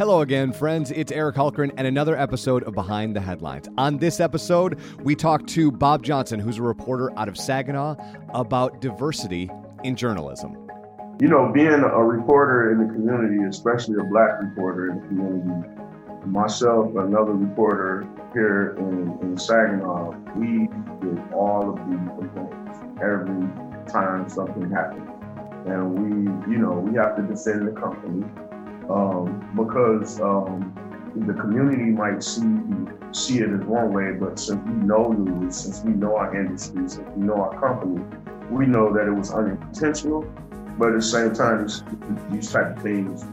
Hello again, friends. It's Eric Hultgren and another episode of Behind the Headlines. On this episode, we talk to Bob Johnson, who's a reporter out of Saginaw, about diversity in journalism. You know, being a reporter in the community, especially a black reporter in the community, myself, another reporter here in, in Saginaw, we get all of the complaints every time something happens. And we, you know, we have to defend the company um, because um, the community might see see it as one way, but since we know news, since we know our industry, since we know our company, we know that it was unintentional. But at the same time, these type of things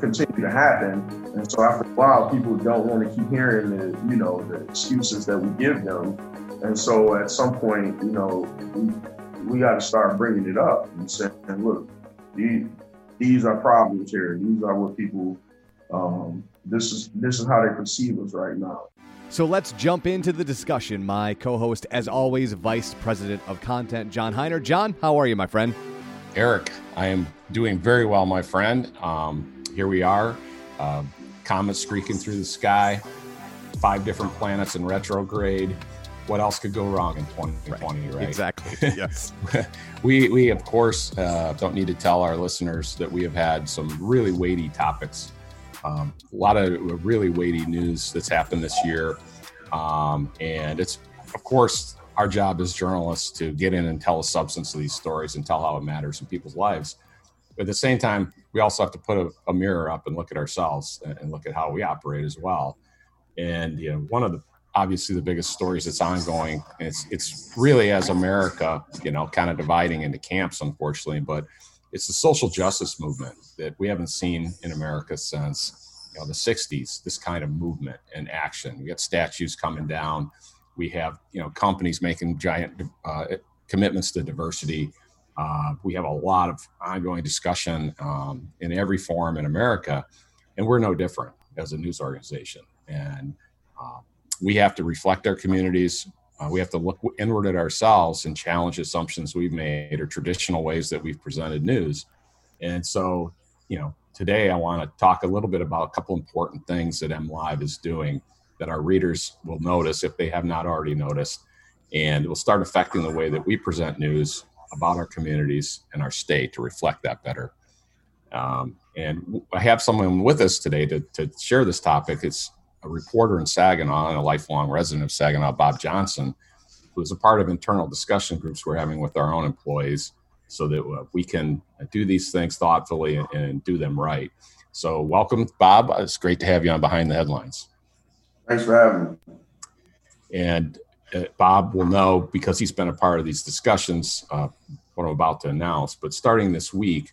continue to happen, and so after a while, people don't want to keep hearing the you know the excuses that we give them, and so at some point, you know, we, we got to start bringing it up and saying, look, these, these are problems here. These are what people. Um, this is this is how they perceive us right now. So let's jump into the discussion. My co-host, as always, Vice President of Content, John Hiner. John, how are you, my friend? Eric, I am doing very well, my friend. Um, here we are, uh, comets streaking through the sky, five different planets in retrograde what else could go wrong in 2020, right? right? Exactly. Yes. we, we, of course, uh, don't need to tell our listeners that we have had some really weighty topics, um, a lot of really weighty news that's happened this year. Um, and it's, of course, our job as journalists to get in and tell the substance of these stories and tell how it matters in people's lives. But at the same time, we also have to put a, a mirror up and look at ourselves and, and look at how we operate as well. And you know, one of the obviously the biggest stories that's ongoing. It's it's really as America, you know, kind of dividing into camps, unfortunately. But it's the social justice movement that we haven't seen in America since you know the '60s. This kind of movement and action. We got statues coming down. We have you know companies making giant uh, commitments to diversity. Uh, we have a lot of ongoing discussion um, in every forum in America, and we're no different as a news organization. And uh, we have to reflect our communities. Uh, we have to look inward at ourselves and challenge assumptions we've made or traditional ways that we've presented news. And so, you know, today I want to talk a little bit about a couple important things that MLive is doing that our readers will notice if they have not already noticed. And it will start affecting the way that we present news about our communities and our state to reflect that better. Um, and I have someone with us today to, to share this topic. It's a reporter in Saginaw and a lifelong resident of Saginaw, Bob Johnson, who is a part of internal discussion groups we're having with our own employees so that uh, we can do these things thoughtfully and, and do them right. So, welcome, Bob. It's great to have you on Behind the Headlines. Thanks for having me. And uh, Bob will know because he's been a part of these discussions uh, what I'm about to announce. But starting this week,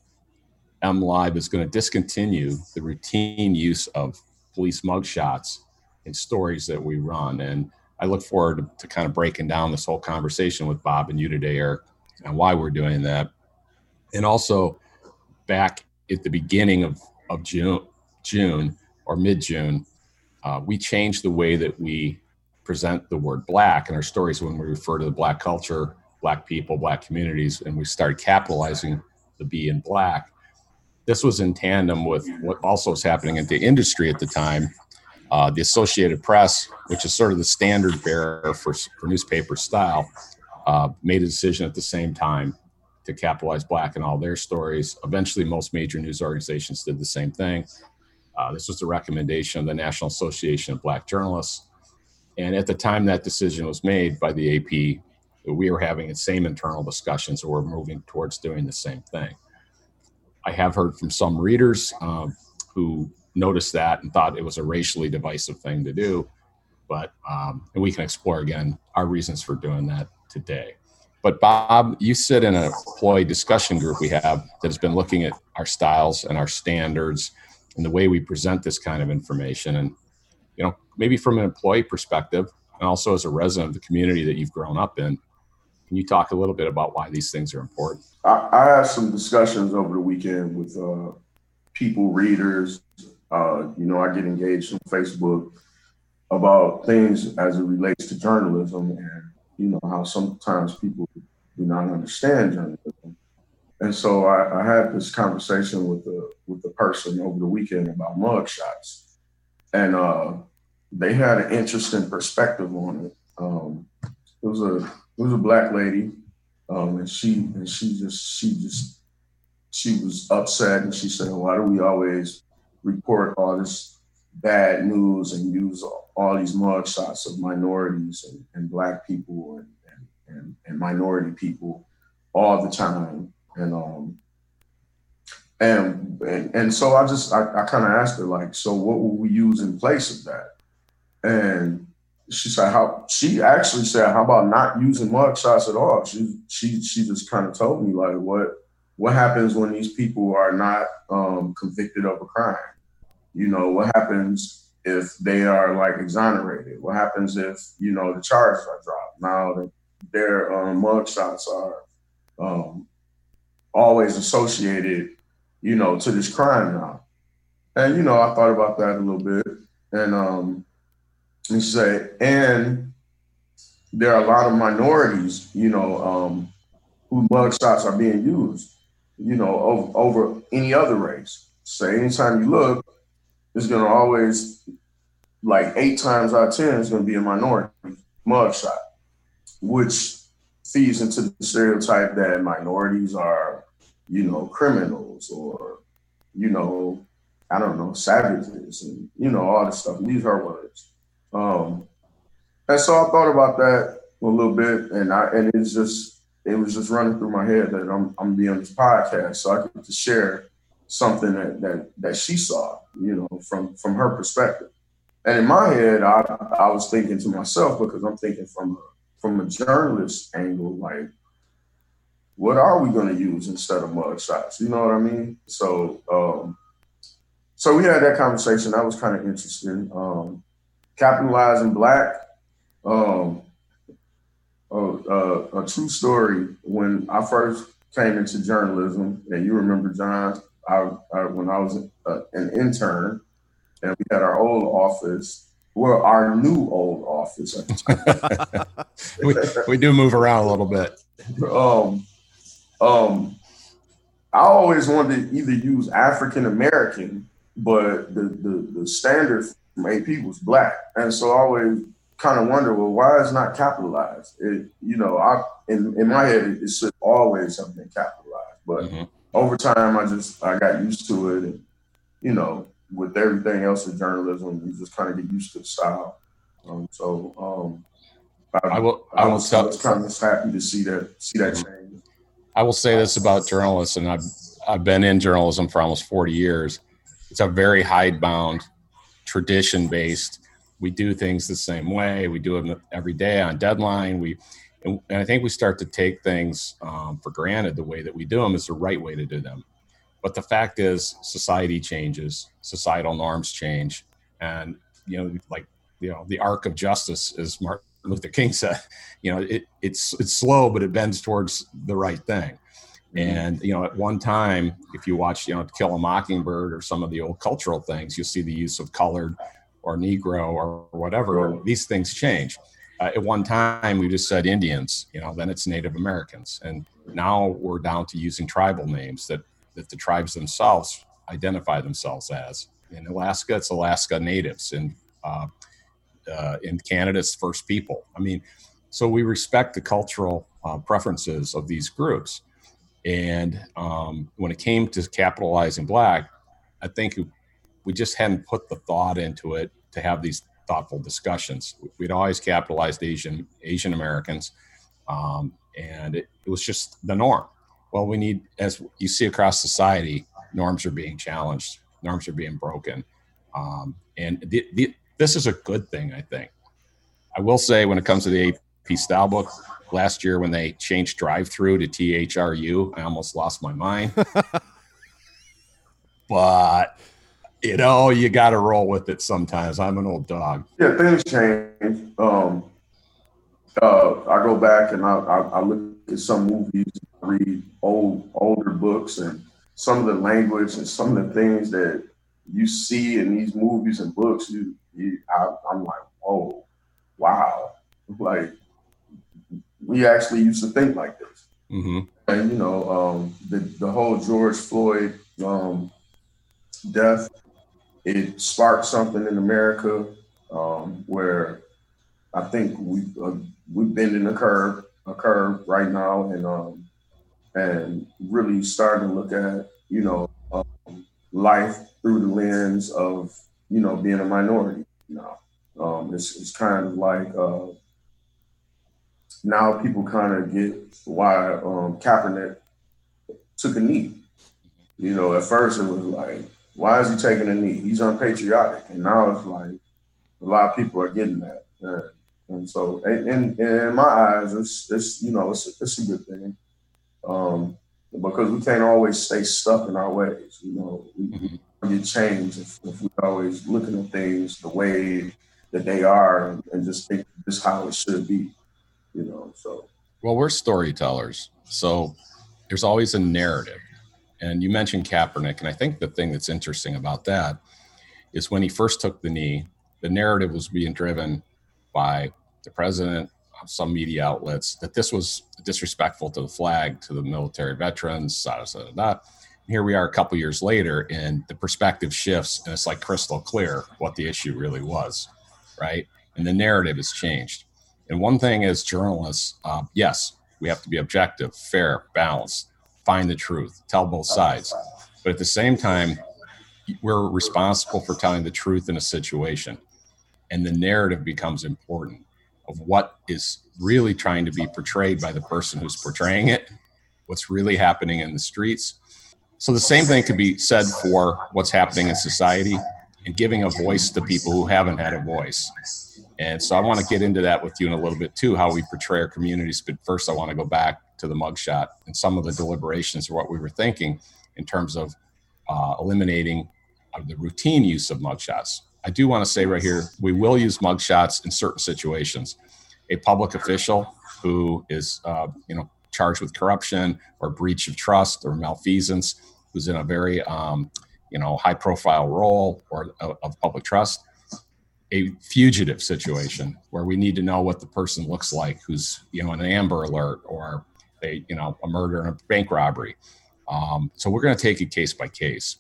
MLive is going to discontinue the routine use of police mugshots and stories that we run. And I look forward to, to, kind of breaking down this whole conversation with Bob and you today, Eric, and why we're doing that. And also, back at the beginning of, of June, June or mid June, uh, we changed the way that we present the word black in our stories when we refer to the black culture, black people, black communities, and we started capitalizing the B in black this was in tandem with what also was happening in the industry at the time. Uh, the Associated Press, which is sort of the standard bearer for, for newspaper style, uh, made a decision at the same time to capitalize black in all their stories. Eventually, most major news organizations did the same thing. Uh, this was the recommendation of the National Association of Black Journalists. And at the time that decision was made by the AP, we were having the same internal discussions, and we're moving towards doing the same thing. I have heard from some readers um, who noticed that and thought it was a racially divisive thing to do. But um, and we can explore again our reasons for doing that today. But Bob, you sit in an employee discussion group we have that has been looking at our styles and our standards and the way we present this kind of information. And you know, maybe from an employee perspective, and also as a resident of the community that you've grown up in, can you talk a little bit about why these things are important? I, I had some discussions over the weekend with uh, people, readers. Uh, you know, I get engaged on Facebook about things as it relates to journalism and, you know, how sometimes people do not understand journalism. and so I, I, had this conversation with the with the person over the weekend about mugshots, and uh, they had an interesting perspective on it. Um, it was a it was a black lady, um, and she and she just she just she was upset, and she said, "Why do we always report all this bad news and use all these mugshots of minorities and, and black people and, and, and minority people all the time?" And um, and and, and so I just I, I kind of asked her like, so what will we use in place of that? And she said how she actually said, how about not using mugshots at all? She she she just kind of told me like what what happens when these people are not um, convicted of a crime? You know, what happens if they are like exonerated? What happens if, you know, the charges are dropped? Now their um, mugshots are um, always associated, you know, to this crime now. And you know, I thought about that a little bit, and um, and say, and there are a lot of minorities, you know, um, whose mugshots are being used, you know, over, over any other race. Say, anytime you look, it's going to always, like eight times out of ten, it's going to be a minority mugshot, which feeds into the stereotype that minorities are, you know, criminals or, you know, I don't know, savages and, you know, all this stuff. These are words. Um, and so I thought about that a little bit and I, and it's just, it was just running through my head that I'm, I'm being on this podcast so I get to share something that, that, that she saw, you know, from, from her perspective. And in my head, I, I was thinking to myself because I'm thinking from a from a journalist angle, like, what are we going to use instead of mug shots? You know what I mean? So, um, so we had that conversation. That was kind of interesting. Um, capitalizing black, um, a true story. When I first came into journalism, and you remember, John, I, I when I was uh, an intern, and we had our old office were our new old office. we, we do move around a little bit. Um, um, I always wanted to either use African American, but the, the, the standard AP was black. And so I always kind of wonder, well, why is not capitalized? It, you know, I in, in my head, it, should always have been capitalized. But mm-hmm. over time, I just I got used to it, and you know, with everything else in journalism, you just kind of get used to the style. Um, so um, I, I, will. I, I was, tell, I was kind of happy to see that see that change. I will say this about journalists, and I've I've been in journalism for almost forty years. It's a very hidebound, tradition based. We do things the same way. We do them every day on deadline. We and, I think we start to take things um, for granted. The way that we do them is the right way to do them. But the fact is, society changes, societal norms change, and you know, like you know, the arc of justice, as Martin Luther King said, you know, it, it's it's slow, but it bends towards the right thing. And you know, at one time, if you watch, you know, To Kill a Mockingbird or some of the old cultural things, you'll see the use of colored or Negro or whatever. These things change. Uh, at one time, we just said Indians. You know, then it's Native Americans, and now we're down to using tribal names that that the tribes themselves identify themselves as. In Alaska, it's Alaska Natives. and uh, uh, in Canada, it's First People. I mean, so we respect the cultural uh, preferences of these groups. And um, when it came to capitalizing Black, I think we just hadn't put the thought into it to have these thoughtful discussions. We'd always capitalized Asian Asian Americans, um, and it, it was just the norm well, we need, as you see across society, norms are being challenged, norms are being broken. Um, and the, the, this is a good thing, I think. I will say, when it comes to the AP style book, last year when they changed drive through to THRU, I almost lost my mind. but you know, you got to roll with it sometimes. I'm an old dog. Yeah, things change. Um, uh, I go back and I, I, I, look at some movies, read old older books, and some of the language and some of the things that you see in these movies and books, you, you I, I'm like, oh, wow, like we actually used to think like this. Mm-hmm. and you know, um, the the whole George Floyd um, death, it sparked something in America um, where I think we uh, we've been in a curve, a curve right now, and um, and really starting to look at you know um, life through the lens of you know being a minority. You know, um, it's it's kind of like uh, now people kind of get why um, Kaepernick took a knee. You know, at first it was like, why is he taking a knee? He's unpatriotic, and now it's like a lot of people are getting that. And, and so, in, in, my eyes, it's, it's you know, it's, it's a good thing um, because we can't always stay stuck in our ways. You know, we, mm-hmm. get change if, if we're always looking at things the way that they are and, and just think this is how it should be. You know, so. Well, we're storytellers, so there's always a narrative. And you mentioned Kaepernick, and I think the thing that's interesting about that is when he first took the knee, the narrative was being driven by the president, some media outlets, that this was disrespectful to the flag, to the military veterans, da. Here we are a couple years later, and the perspective shifts, and it's like crystal clear what the issue really was, right? And the narrative has changed. And one thing as journalists, uh, yes, we have to be objective, fair, balanced, find the truth, tell both sides. But at the same time, we're responsible for telling the truth in a situation and the narrative becomes important of what is really trying to be portrayed by the person who's portraying it, what's really happening in the streets. So the same thing could be said for what's happening in society and giving a voice to people who haven't had a voice. And so I want to get into that with you in a little bit too, how we portray our communities. But first, I want to go back to the mugshot and some of the deliberations of what we were thinking in terms of uh, eliminating uh, the routine use of mugshots. I do want to say right here, we will use mugshots in certain situations. A public official who is, uh, you know, charged with corruption or breach of trust or malfeasance, who's in a very, um, you know, high-profile role or of, of public trust. A fugitive situation where we need to know what the person looks like, who's, you know, an Amber Alert or a, you know, a murder and a bank robbery. Um, so we're going to take it case by case.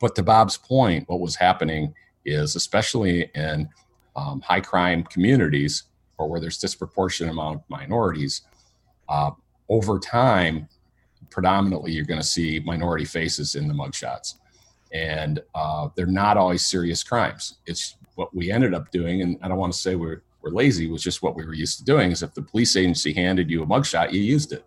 But to Bob's point, what was happening is especially in um, high crime communities or where there's disproportionate amount of minorities uh, over time predominantly you're going to see minority faces in the mugshots and uh, they're not always serious crimes it's what we ended up doing and i don't want to say we're, we're lazy was just what we were used to doing is if the police agency handed you a mugshot you used it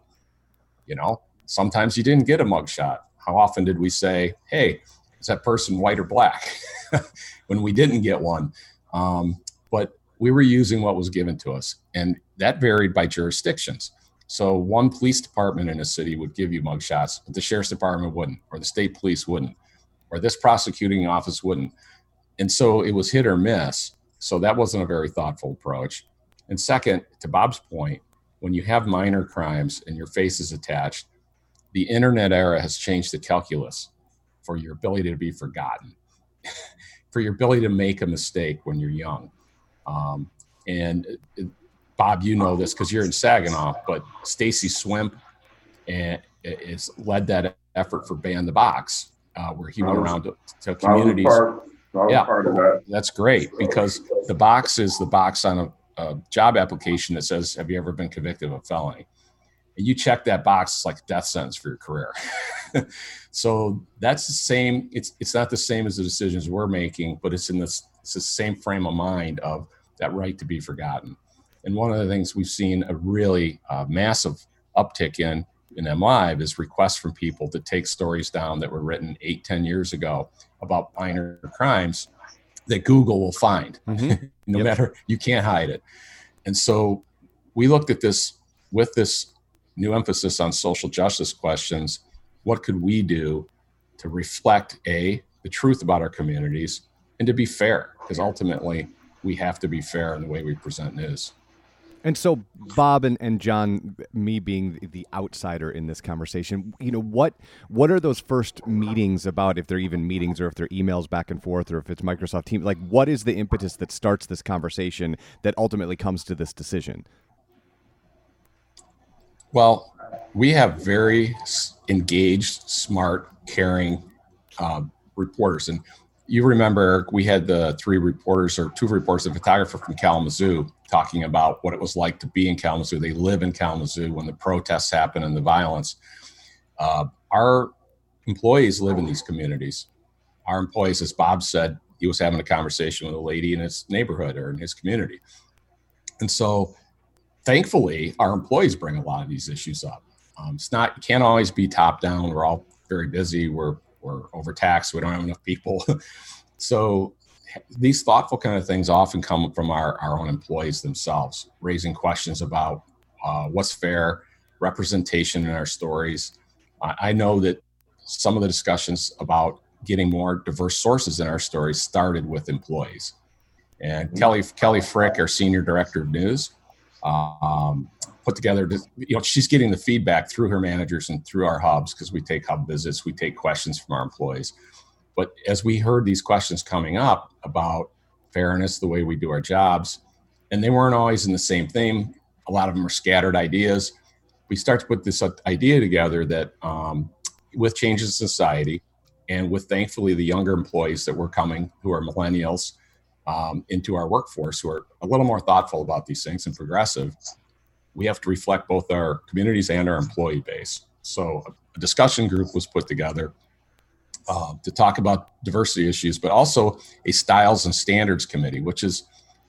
you know sometimes you didn't get a mugshot how often did we say hey is that person white or black when we didn't get one. Um, but we were using what was given to us, and that varied by jurisdictions. So one police department in a city would give you mugshots, but the sheriff's department wouldn't, or the state police wouldn't, or this prosecuting office wouldn't. And so it was hit or miss. So that wasn't a very thoughtful approach. And second, to Bob's point, when you have minor crimes and your face is attached, the internet era has changed the calculus for your ability to be forgotten. for your ability to make a mistake when you're young. Um, and uh, Bob, you know this because you're in Saginaw, but Stacy Swimp and has led that effort for Ban the Box, uh, where he went around to, to communities. Yeah, that. that's great because the box is the box on a, a, job application that says, "Have you ever been convicted of a felony?" And you check that box, it's like a death sentence for your career. so that's the same. It's it's not the same as the decisions we're making, but it's in this it's the same frame of mind of that right to be forgotten. And one of the things we've seen a really uh, massive uptick in in M Live is requests from people to take stories down that were written eight, ten years ago about minor crimes that Google will find. Mm-hmm. no yep. matter you can't hide it. And so we looked at this with this new emphasis on social justice questions what could we do to reflect a the truth about our communities and to be fair because ultimately we have to be fair in the way we present news and so bob and, and john me being the outsider in this conversation you know what what are those first meetings about if they're even meetings or if they're emails back and forth or if it's microsoft teams like what is the impetus that starts this conversation that ultimately comes to this decision well we have very engaged, smart, caring uh, reporters. And you remember we had the three reporters or two reporters, a photographer from Kalamazoo talking about what it was like to be in Kalamazoo. They live in Kalamazoo when the protests happen and the violence. Uh, our employees live in these communities. Our employees, as Bob said, he was having a conversation with a lady in his neighborhood or in his community. And so thankfully, our employees bring a lot of these issues up. Um, it's not, can't always be top down. We're all very busy. We're, we're overtaxed. We don't have enough people. so these thoughtful kind of things often come from our, our own employees themselves, raising questions about uh, what's fair, representation in our stories. I, I know that some of the discussions about getting more diverse sources in our stories started with employees. And mm-hmm. Kelly Kelly Frick, our senior director of news, um, put together. You know, she's getting the feedback through her managers and through our hubs because we take hub visits, we take questions from our employees. But as we heard these questions coming up about fairness, the way we do our jobs, and they weren't always in the same theme. A lot of them are scattered ideas. We start to put this idea together that um, with changes in society, and with thankfully the younger employees that were coming who are millennials um, into our workforce who are a little more thoughtful about these things and progressive, we have to reflect both our communities and our employee base. So a discussion group was put together uh, to talk about diversity issues, but also a styles and standards committee, which is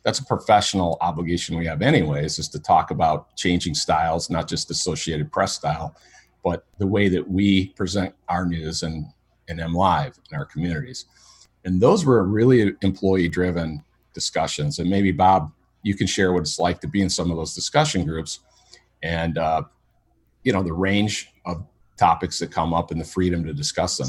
that's a professional obligation we have anyways, is to talk about changing styles, not just Associated Press style, but the way that we present our news and and M Live in our communities. And those were really employee driven discussions. And maybe, Bob, you can share what it's like to be in some of those discussion groups and, uh, you know, the range of topics that come up and the freedom to discuss them.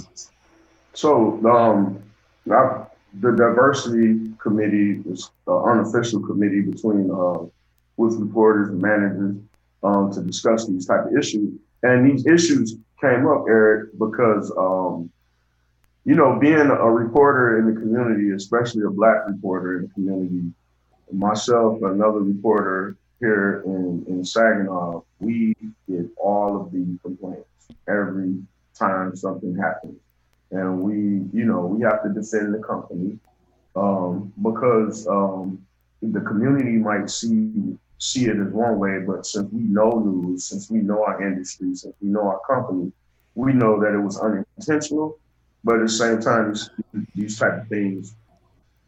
So, um, the diversity committee is an unofficial committee between uh, with reporters and managers um, to discuss these type of issues. And these issues came up, Eric, because um, you know, being a reporter in the community, especially a black reporter in the community, myself, another reporter here in, in Saginaw, we get all of the complaints every time something happens. And we, you know, we have to defend the company um, because um, the community might see see it as one way, but since we know news, since we know our industry, since we know our company, we know that it was unintentional but at the same time, these type of things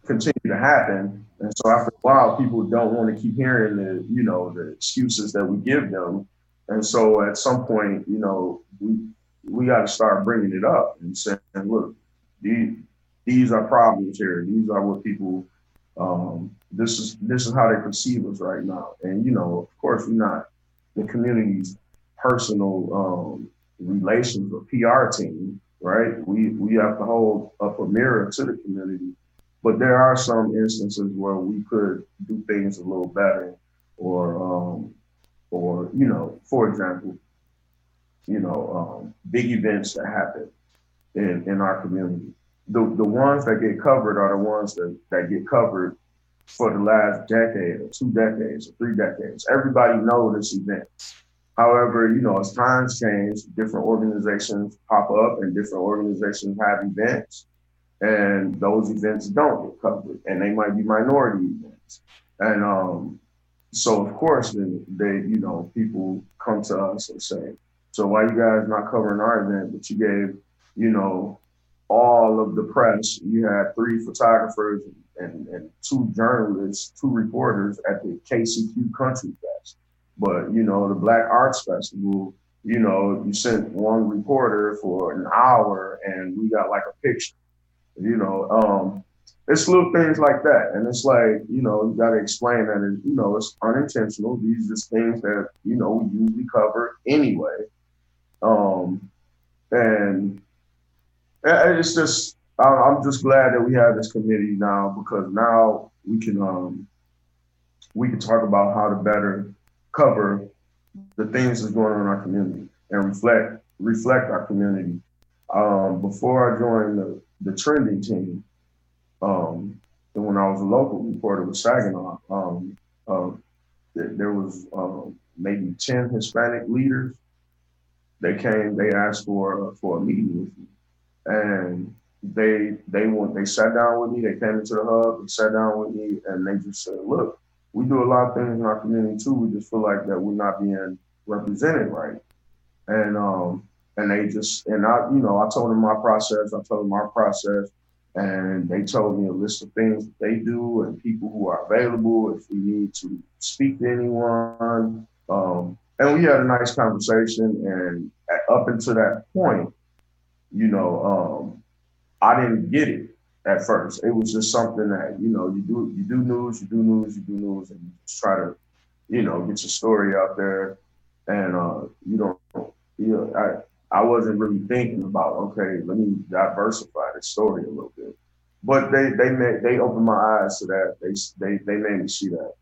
continue to happen. And so after a while, people don't want to keep hearing the, you know, the excuses that we give them. And so at some point, you know, we we got to start bringing it up and saying, look, these these are problems here. These are what people. Um, this is this is how they perceive us right now. And you know, of course, we're not the community's personal um, relations or PR team right? We we have to hold up a mirror to the community. But there are some instances where we could do things a little better, or um, or you know, for example, you know, um, big events that happen in in our community. The the ones that get covered are the ones that that get covered for the last decade or two decades or three decades. Everybody know this event. However, you know, as times change, different organizations pop up and different organizations have events, and those events don't get covered, and they might be minority events. And um, so, of course, then they, you know, people come to us and say, "So why you guys not covering our event?" But you gave, you know, all of the press. You had three photographers and, and two journalists, two reporters at the KCQ Country Fest but you know, the Black Arts Festival, you know, you sent one reporter for an hour and we got like a picture. You know, um, it's little things like that. And it's like, you know, you gotta explain that it, you know, it's unintentional. These are just things that, you know, we usually cover anyway. Um, and it's just I'm just glad that we have this committee now because now we can um, we can talk about how to better cover the things that's going on in our community and reflect reflect our community. Um, before I joined the, the trending team, um, and when I was a local reporter with Saginaw, um, uh, th- there was um, maybe 10 Hispanic leaders they came, they asked for for a meeting with me, and they they went, they sat down with me. They came into the hub, and sat down with me, and they just said, "Look, we do a lot of things in our community too. We just feel like that we're not being represented right." And um, and they just and I, you know, I told them my process. I told them our process, and they told me a list of things that they do and people who are available if we need to speak to anyone. Um, and we had a nice conversation. And up until that point, you know, um, I didn't get it at first. It was just something that you know you do you do news, you do news, you do news, and you just try to, you know, get your story out there. And uh, you don't, you know, I I wasn't really thinking about okay, let me diversify the story a little bit. But they they made they opened my eyes to that. They they they made me see that.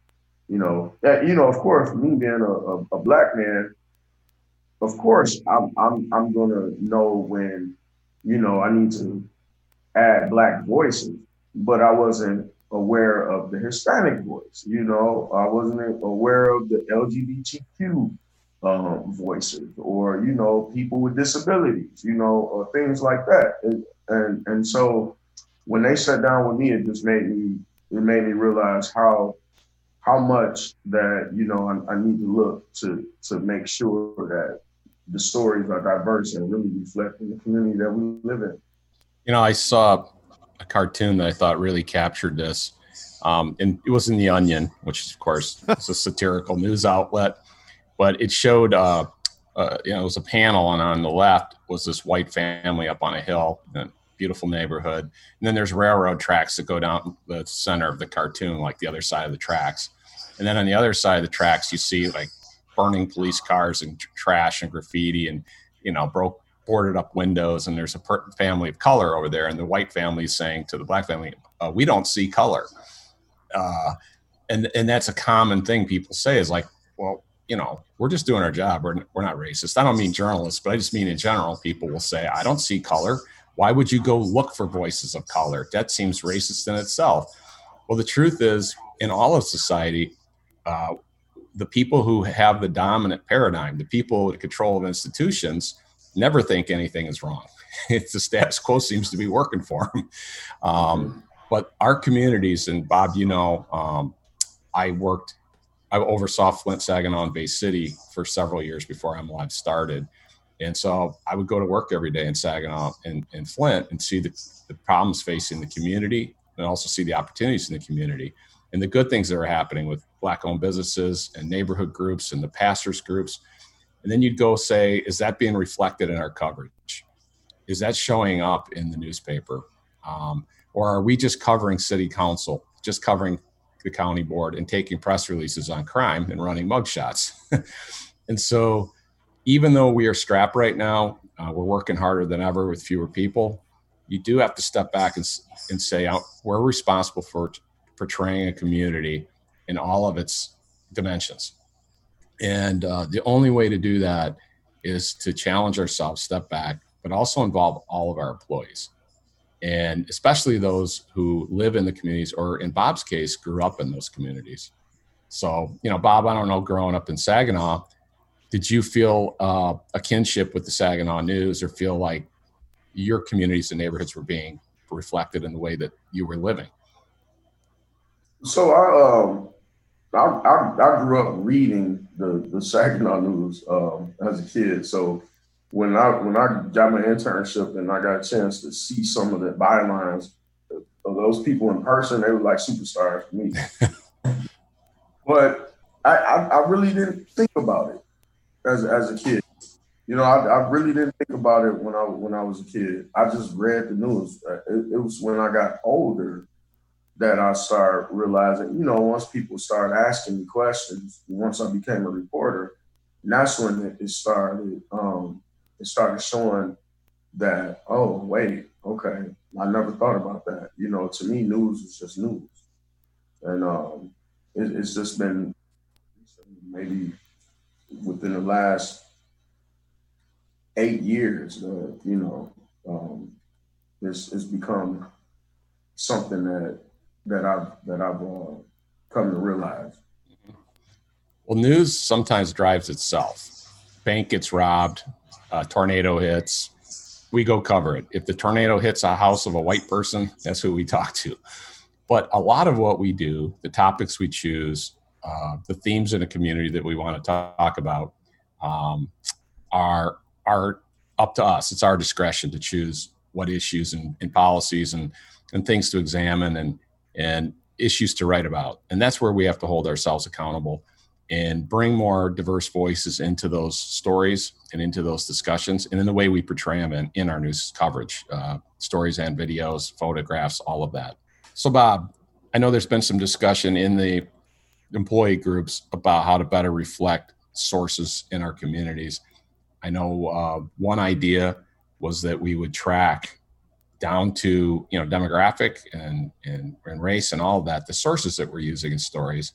You know that you know of course me being a, a, a black man, of course I'm I'm I'm gonna know when you know I need to add black voices, but I wasn't aware of the Hispanic voice. You know I wasn't aware of the LGBTQ um, voices or you know people with disabilities you know or things like that and, and and so when they sat down with me it just made me it made me realize how how much that you know I, I need to look to to make sure that the stories are diverse and really reflecting the community that we live in. You know i saw a cartoon that i thought really captured this. Um, and it was in the onion which of course is a satirical news outlet. But it showed uh, uh, you know it was a panel and on the left was this white family up on a hill a beautiful neighborhood. And then there's railroad tracks that go down the center of the cartoon like the other side of the tracks and then on the other side of the tracks you see like burning police cars and trash and graffiti and you know broke boarded up windows and there's a per- family of color over there and the white family is saying to the black family uh, we don't see color uh, and and that's a common thing people say is like well you know, we're just doing our job. We're, we're not racist. I don't mean journalists, but I just mean in general, people will say, I don't see color. Why would you go look for voices of color? That seems racist in itself. Well, the truth is, in all of society, uh, the people who have the dominant paradigm, the people in control of institutions, never think anything is wrong. it's the status quo seems to be working for them. Um, but our communities, and Bob, you know, um, I worked I oversaw Flint, Saginaw, and Bay City for several years before MLive started. And so I would go to work every day in Saginaw and, and Flint and see the, the problems facing the community and also see the opportunities in the community and the good things that are happening with black owned businesses and neighborhood groups and the pastors groups. And then you'd go say, is that being reflected in our coverage? Is that showing up in the newspaper? Um, or are we just covering city council, just covering the county board and taking press releases on crime and running mugshots. and so, even though we are strapped right now, uh, we're working harder than ever with fewer people. You do have to step back and, and say, uh, we're responsible for portraying a community in all of its dimensions. And uh, the only way to do that is to challenge ourselves, step back, but also involve all of our employees. And especially those who live in the communities or in bob's case grew up in those communities. So you know bob i don't know growing up in saginaw did you feel uh, a kinship with the saginaw news or feel like your communities and neighborhoods were being reflected in the way that you were living so i um I, I, I grew up reading the, the Saginaw News um, as a kid. So when I when I got my internship and I got a chance to see some of the bylines of those people in person, they were like superstars for me. but I, I, I really didn't think about it as as a kid. You know, I, I really didn't think about it when I when I was a kid. I just read the news. It, it was when I got older that I started realizing, you know, once people started asking me questions, once I became a reporter, that's when it, it started um, it started showing that, oh, wait, okay, I never thought about that. You know, to me, news is just news. And um, it, it's just been maybe within the last eight years, that you know, um, it's, it's become something that that I've that I've uh, come to realize. Well, news sometimes drives itself. Bank gets robbed, a tornado hits, we go cover it. If the tornado hits a house of a white person, that's who we talk to. But a lot of what we do, the topics we choose, uh, the themes in a community that we want to talk about, um, are are up to us. It's our discretion to choose what issues and, and policies and and things to examine and and issues to write about. And that's where we have to hold ourselves accountable and bring more diverse voices into those stories and into those discussions and in the way we portray them in, in our news coverage uh, stories and videos photographs all of that so bob i know there's been some discussion in the employee groups about how to better reflect sources in our communities i know uh, one idea was that we would track down to you know demographic and, and and race and all of that the sources that we're using in stories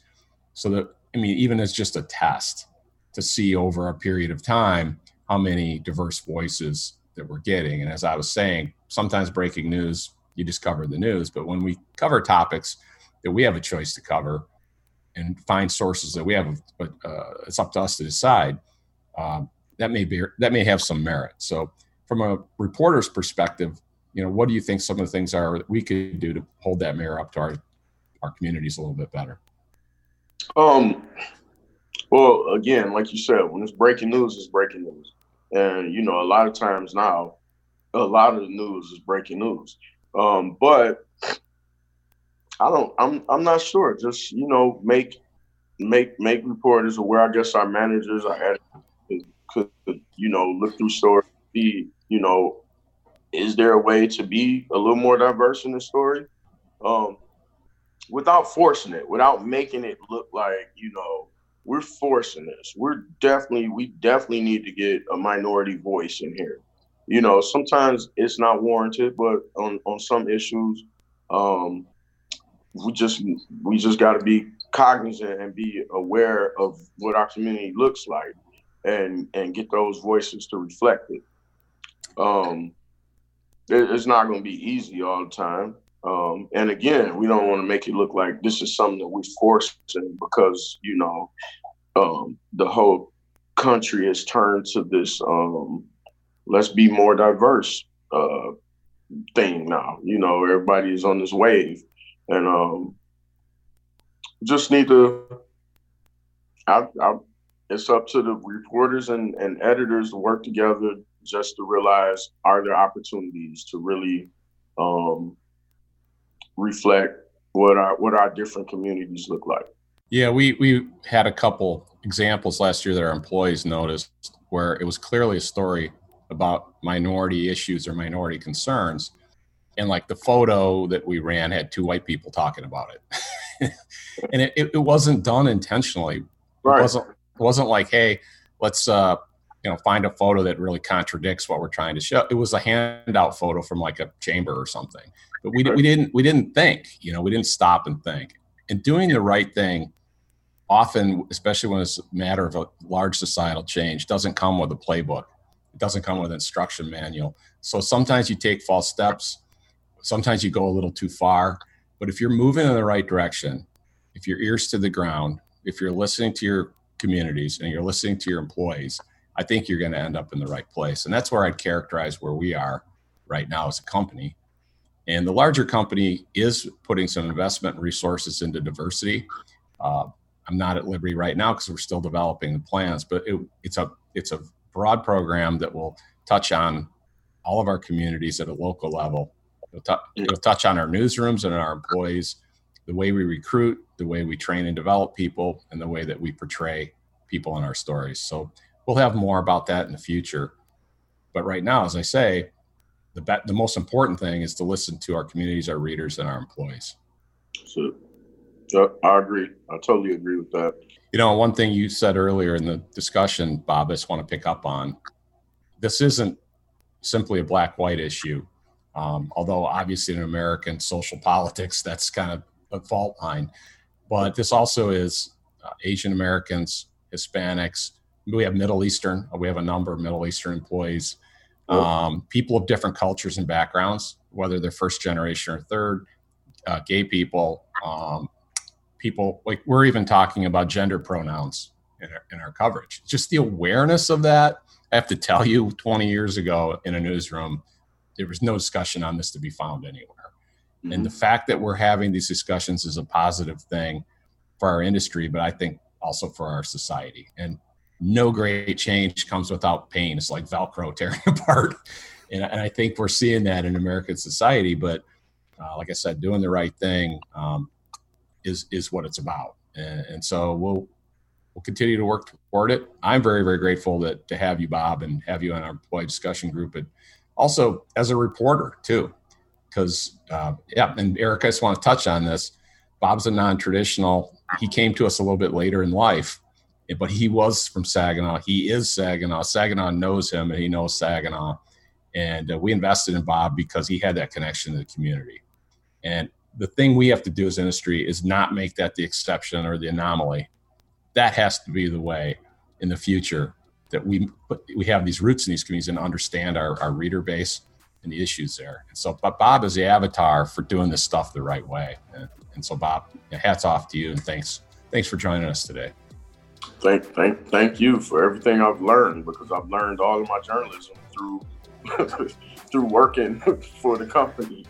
so that I mean, even as just a test to see over a period of time how many diverse voices that we're getting. And as I was saying, sometimes breaking news, you just cover the news. But when we cover topics that we have a choice to cover and find sources that we have, but uh, it's up to us to decide. Uh, that may be that may have some merit. So, from a reporter's perspective, you know, what do you think some of the things are that we could do to hold that mirror up to our our communities a little bit better? Um, well, again, like you said, when it's breaking news, it's breaking news, and you know, a lot of times now, a lot of the news is breaking news. Um, but I don't. I'm. I'm not sure. Just you know, make make make reporters aware. I guess our managers, our editors could, could you know look through stories. Be you know, is there a way to be a little more diverse in the story? Um, without forcing it, without making it look like, you know, we're forcing this. We're definitely, we definitely need to get a minority voice in here. You know, sometimes it's not warranted, but on, on some issues, um, we just we just got to be cognizant and be aware of what our community looks like, and and get those voices to reflect it. Um, it's not going to be easy all the time, um, and again, we don't want to make it look like this is something that we forced because, you know, um, the whole country has turned to this um, let's be more diverse uh, thing now. You know, everybody is on this wave. And um, just need to, I, I, it's up to the reporters and, and editors to work together just to realize are there opportunities to really um, reflect what our what our different communities look like. Yeah, we we had a couple examples last year that our employees noticed where it was clearly a story about minority issues or minority concerns and like the photo that we ran had two white people talking about it and it, it, wasn't done intentionally right. it wasn't it wasn't like hey let's uh you know find a photo that really contradicts what we're trying to show. It was a handout photo from like a chamber or something. But we, we didn't we didn't think you know we didn't stop and think. And doing the right thing often especially when it's a matter of a large societal change doesn't come with a playbook. It doesn't come with an instruction manual. So sometimes you take false steps. Sometimes you go a little too far. But if you're moving in the right direction if your ears to the ground if you're listening to your communities and you're listening to your employees I think you're going to end up in the right place. And that's where I'd characterize where we are right now as a company. And the larger company is putting some investment and resources into diversity. Uh, I'm not at liberty right now because we're still developing the plans, but it, it's a it's a broad program that will touch on all of our communities at a local level. It'll, t- it'll touch on our newsrooms and our employees, the way we recruit, the way we train and develop people, and the way that we portray people in our stories. So we'll have more about that in the future. But right now, as I say, the be- the most important thing is to listen to our communities, our readers, and our employees. So, I agree. I totally agree with that. You know, one thing you said earlier in the discussion, Bob, I just want to pick up on. This isn't simply a black-white issue, um, although obviously in American social politics, that's kind of a fault line. But this also is uh, Asian Americans, Hispanics, we have Middle Eastern. We have a number of Middle Eastern employees, um, people of different cultures and backgrounds, whether they're first generation or third, uh, gay people, um, people like we're even talking about gender pronouns in our, in our coverage. Just the awareness of that, I have to tell you, 20 years ago in a newsroom, there was no discussion on this to be found anywhere. Mm-hmm. And the fact that we're having these discussions is a positive thing for our industry, but I think also for our society. And no great change comes without pain. It's like Velcro tearing apart. And, and I think we're seeing that in American society. But uh, like I said, doing the right thing um, is is what it's about. And, and, so we'll we'll continue to work toward it. I'm very very grateful that to have you, Bob, and have you on our employee discussion group, and also as a reporter too, because uh, yeah. And Eric, I just want to touch on this. Bob's a non-traditional. He came to us a little bit later in life, but he was from Saginaw. He is Saginaw. Saginaw knows him, and he knows Saginaw. And uh, we invested in Bob because he had that connection to the community. And the thing we have to do as industry is not make that the exception or the anomaly. That has to be the way in the future that we we have these roots in these communities and understand our, our reader base and the issues there. And so, but Bob is the avatar for doing this stuff the right way. And, and so, Bob, hats off to you and thanks thanks for joining us today. Thank thank thank you for everything I've learned because I've learned all of my journalism through through working for the company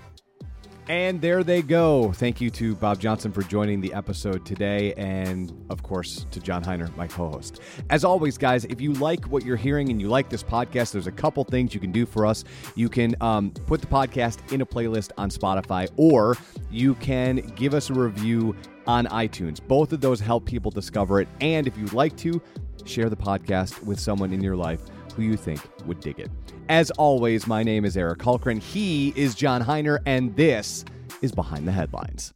and there they go. Thank you to Bob Johnson for joining the episode today, and of course to John Hiner, my co host. As always, guys, if you like what you're hearing and you like this podcast, there's a couple things you can do for us. You can um, put the podcast in a playlist on Spotify, or you can give us a review on iTunes. Both of those help people discover it. And if you'd like to, share the podcast with someone in your life who you think would dig it. As always, my name is Eric Hultgren. He is John Hiner, and this is Behind the Headlines.